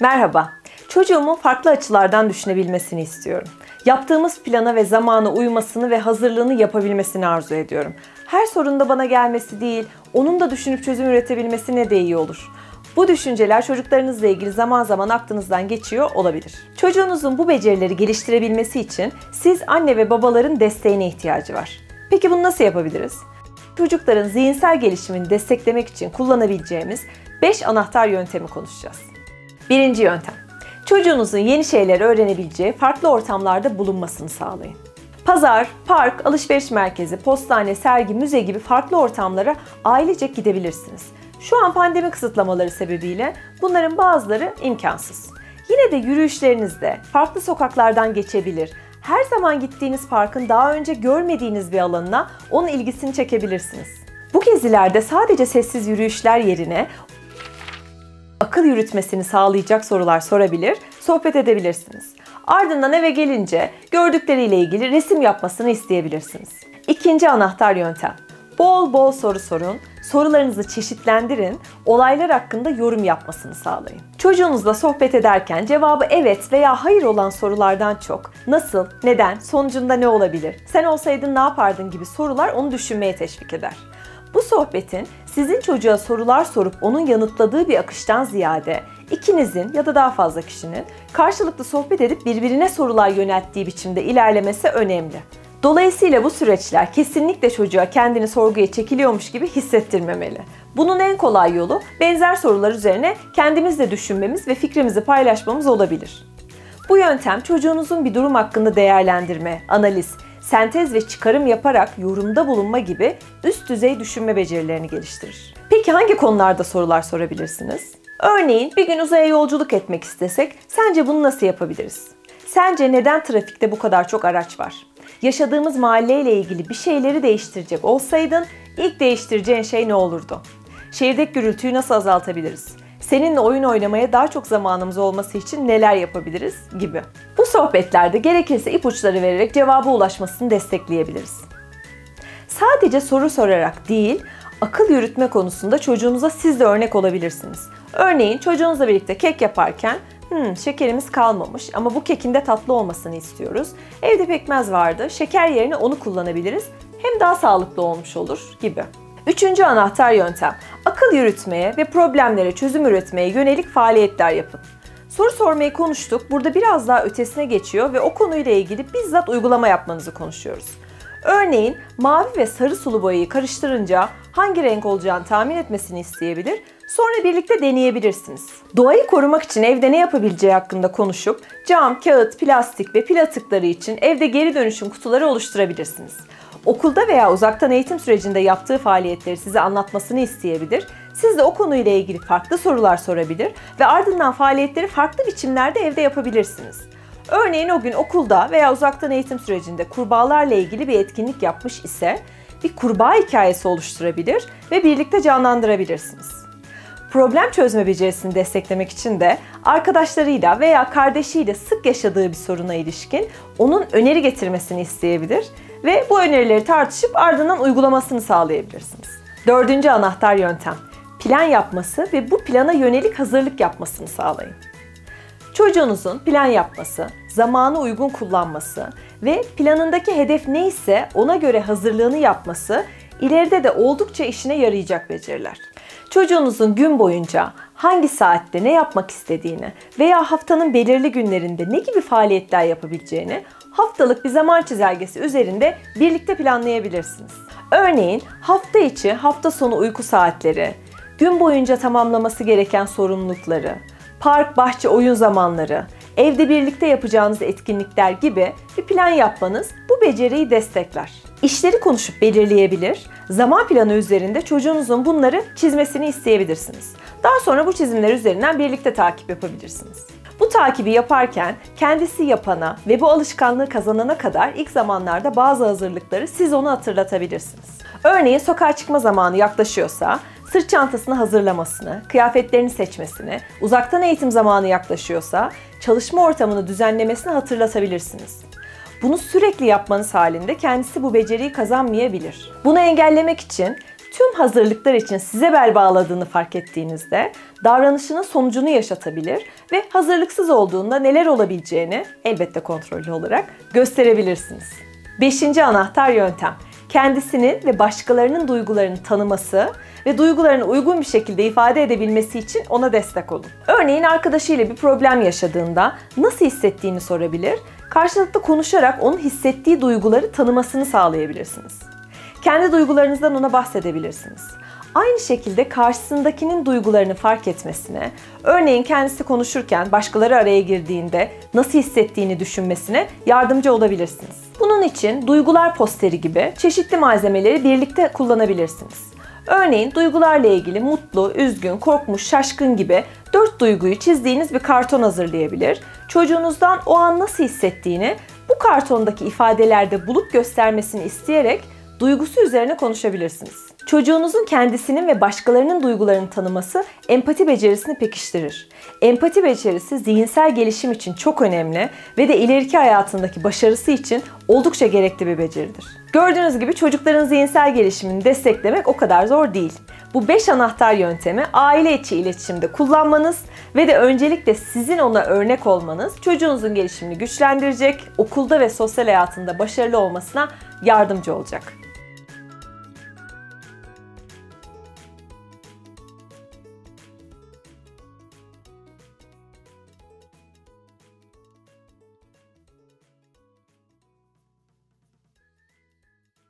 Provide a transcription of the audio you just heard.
Merhaba. Çocuğumun farklı açılardan düşünebilmesini istiyorum. Yaptığımız plana ve zamana uymasını ve hazırlığını yapabilmesini arzu ediyorum. Her sorunda bana gelmesi değil, onun da düşünüp çözüm üretebilmesi ne de iyi olur. Bu düşünceler çocuklarınızla ilgili zaman zaman aklınızdan geçiyor olabilir. Çocuğunuzun bu becerileri geliştirebilmesi için siz anne ve babaların desteğine ihtiyacı var. Peki bunu nasıl yapabiliriz? Çocukların zihinsel gelişimini desteklemek için kullanabileceğimiz 5 anahtar yöntemi konuşacağız. Birinci yöntem. Çocuğunuzun yeni şeyler öğrenebileceği farklı ortamlarda bulunmasını sağlayın. Pazar, park, alışveriş merkezi, postane, sergi, müze gibi farklı ortamlara ailecek gidebilirsiniz. Şu an pandemi kısıtlamaları sebebiyle bunların bazıları imkansız. Yine de yürüyüşlerinizde farklı sokaklardan geçebilir, her zaman gittiğiniz parkın daha önce görmediğiniz bir alanına onun ilgisini çekebilirsiniz. Bu gezilerde sadece sessiz yürüyüşler yerine akıl yürütmesini sağlayacak sorular sorabilir, sohbet edebilirsiniz. Ardından eve gelince gördükleriyle ilgili resim yapmasını isteyebilirsiniz. İkinci anahtar yöntem. Bol bol soru sorun, sorularınızı çeşitlendirin, olaylar hakkında yorum yapmasını sağlayın. Çocuğunuzla sohbet ederken cevabı evet veya hayır olan sorulardan çok nasıl, neden, sonucunda ne olabilir, sen olsaydın ne yapardın gibi sorular onu düşünmeye teşvik eder. Bu sohbetin sizin çocuğa sorular sorup onun yanıtladığı bir akıştan ziyade ikinizin ya da daha fazla kişinin karşılıklı sohbet edip birbirine sorular yönelttiği biçimde ilerlemesi önemli. Dolayısıyla bu süreçler kesinlikle çocuğa kendini sorguya çekiliyormuş gibi hissettirmemeli. Bunun en kolay yolu benzer sorular üzerine kendimiz de düşünmemiz ve fikrimizi paylaşmamız olabilir. Bu yöntem çocuğunuzun bir durum hakkında değerlendirme, analiz, sentez ve çıkarım yaparak yorumda bulunma gibi üst düzey düşünme becerilerini geliştirir. Peki hangi konularda sorular sorabilirsiniz? Örneğin bir gün uzaya yolculuk etmek istesek sence bunu nasıl yapabiliriz? Sence neden trafikte bu kadar çok araç var? Yaşadığımız mahalleyle ilgili bir şeyleri değiştirecek olsaydın ilk değiştireceğin şey ne olurdu? Şehirdeki gürültüyü nasıl azaltabiliriz? Seninle oyun oynamaya daha çok zamanımız olması için neler yapabiliriz gibi. Sohbetlerde gerekirse ipuçları vererek cevaba ulaşmasını destekleyebiliriz. Sadece soru sorarak değil, akıl yürütme konusunda çocuğunuza siz de örnek olabilirsiniz. Örneğin çocuğunuzla birlikte kek yaparken Hmm, şekerimiz kalmamış ama bu kekin de tatlı olmasını istiyoruz. Evde pekmez vardı. Şeker yerine onu kullanabiliriz. Hem daha sağlıklı olmuş olur gibi. Üçüncü anahtar yöntem. Akıl yürütmeye ve problemlere çözüm üretmeye yönelik faaliyetler yapın. Soru sormayı konuştuk. Burada biraz daha ötesine geçiyor ve o konuyla ilgili bizzat uygulama yapmanızı konuşuyoruz. Örneğin mavi ve sarı sulu boyayı karıştırınca hangi renk olacağını tahmin etmesini isteyebilir. Sonra birlikte deneyebilirsiniz. Doğayı korumak için evde ne yapabileceği hakkında konuşup cam, kağıt, plastik ve pil atıkları için evde geri dönüşüm kutuları oluşturabilirsiniz. Okulda veya uzaktan eğitim sürecinde yaptığı faaliyetleri size anlatmasını isteyebilir. Siz de o konuyla ilgili farklı sorular sorabilir ve ardından faaliyetleri farklı biçimlerde evde yapabilirsiniz. Örneğin o gün okulda veya uzaktan eğitim sürecinde kurbağalarla ilgili bir etkinlik yapmış ise bir kurbağa hikayesi oluşturabilir ve birlikte canlandırabilirsiniz. Problem çözme becerisini desteklemek için de arkadaşlarıyla veya kardeşiyle sık yaşadığı bir soruna ilişkin onun öneri getirmesini isteyebilir ve bu önerileri tartışıp ardından uygulamasını sağlayabilirsiniz. Dördüncü anahtar yöntem. Plan yapması ve bu plana yönelik hazırlık yapmasını sağlayın. Çocuğunuzun plan yapması, zamanı uygun kullanması ve planındaki hedef neyse ona göre hazırlığını yapması ileride de oldukça işine yarayacak beceriler. Çocuğunuzun gün boyunca hangi saatte ne yapmak istediğini veya haftanın belirli günlerinde ne gibi faaliyetler yapabileceğini haftalık bir zaman çizelgesi üzerinde birlikte planlayabilirsiniz. Örneğin hafta içi hafta sonu uyku saatleri, gün boyunca tamamlaması gereken sorumlulukları, park, bahçe, oyun zamanları, evde birlikte yapacağınız etkinlikler gibi bir plan yapmanız bu beceriyi destekler. İşleri konuşup belirleyebilir, zaman planı üzerinde çocuğunuzun bunları çizmesini isteyebilirsiniz. Daha sonra bu çizimler üzerinden birlikte takip yapabilirsiniz. Bu takibi yaparken kendisi yapana ve bu alışkanlığı kazanana kadar ilk zamanlarda bazı hazırlıkları siz onu hatırlatabilirsiniz. Örneğin sokağa çıkma zamanı yaklaşıyorsa sırt çantasını hazırlamasını, kıyafetlerini seçmesini, uzaktan eğitim zamanı yaklaşıyorsa çalışma ortamını düzenlemesini hatırlatabilirsiniz. Bunu sürekli yapmanız halinde kendisi bu beceriyi kazanmayabilir. Bunu engellemek için tüm hazırlıklar için size bel bağladığını fark ettiğinizde davranışının sonucunu yaşatabilir ve hazırlıksız olduğunda neler olabileceğini elbette kontrollü olarak gösterebilirsiniz. Beşinci anahtar yöntem kendisini ve başkalarının duygularını tanıması ve duygularını uygun bir şekilde ifade edebilmesi için ona destek olun. Örneğin arkadaşıyla bir problem yaşadığında nasıl hissettiğini sorabilir, karşılıklı konuşarak onun hissettiği duyguları tanımasını sağlayabilirsiniz. Kendi duygularınızdan ona bahsedebilirsiniz. Aynı şekilde karşısındakinin duygularını fark etmesine, örneğin kendisi konuşurken başkaları araya girdiğinde nasıl hissettiğini düşünmesine yardımcı olabilirsiniz. Bunun için duygular posteri gibi çeşitli malzemeleri birlikte kullanabilirsiniz. Örneğin duygularla ilgili mutlu, üzgün, korkmuş, şaşkın gibi dört duyguyu çizdiğiniz bir karton hazırlayabilir. Çocuğunuzdan o an nasıl hissettiğini bu kartondaki ifadelerde bulup göstermesini isteyerek duygusu üzerine konuşabilirsiniz. Çocuğunuzun kendisinin ve başkalarının duygularını tanıması empati becerisini pekiştirir. Empati becerisi zihinsel gelişim için çok önemli ve de ileriki hayatındaki başarısı için oldukça gerekli bir beceridir. Gördüğünüz gibi çocukların zihinsel gelişimini desteklemek o kadar zor değil. Bu 5 anahtar yöntemi aile içi iletişimde kullanmanız ve de öncelikle sizin ona örnek olmanız çocuğunuzun gelişimini güçlendirecek, okulda ve sosyal hayatında başarılı olmasına yardımcı olacak.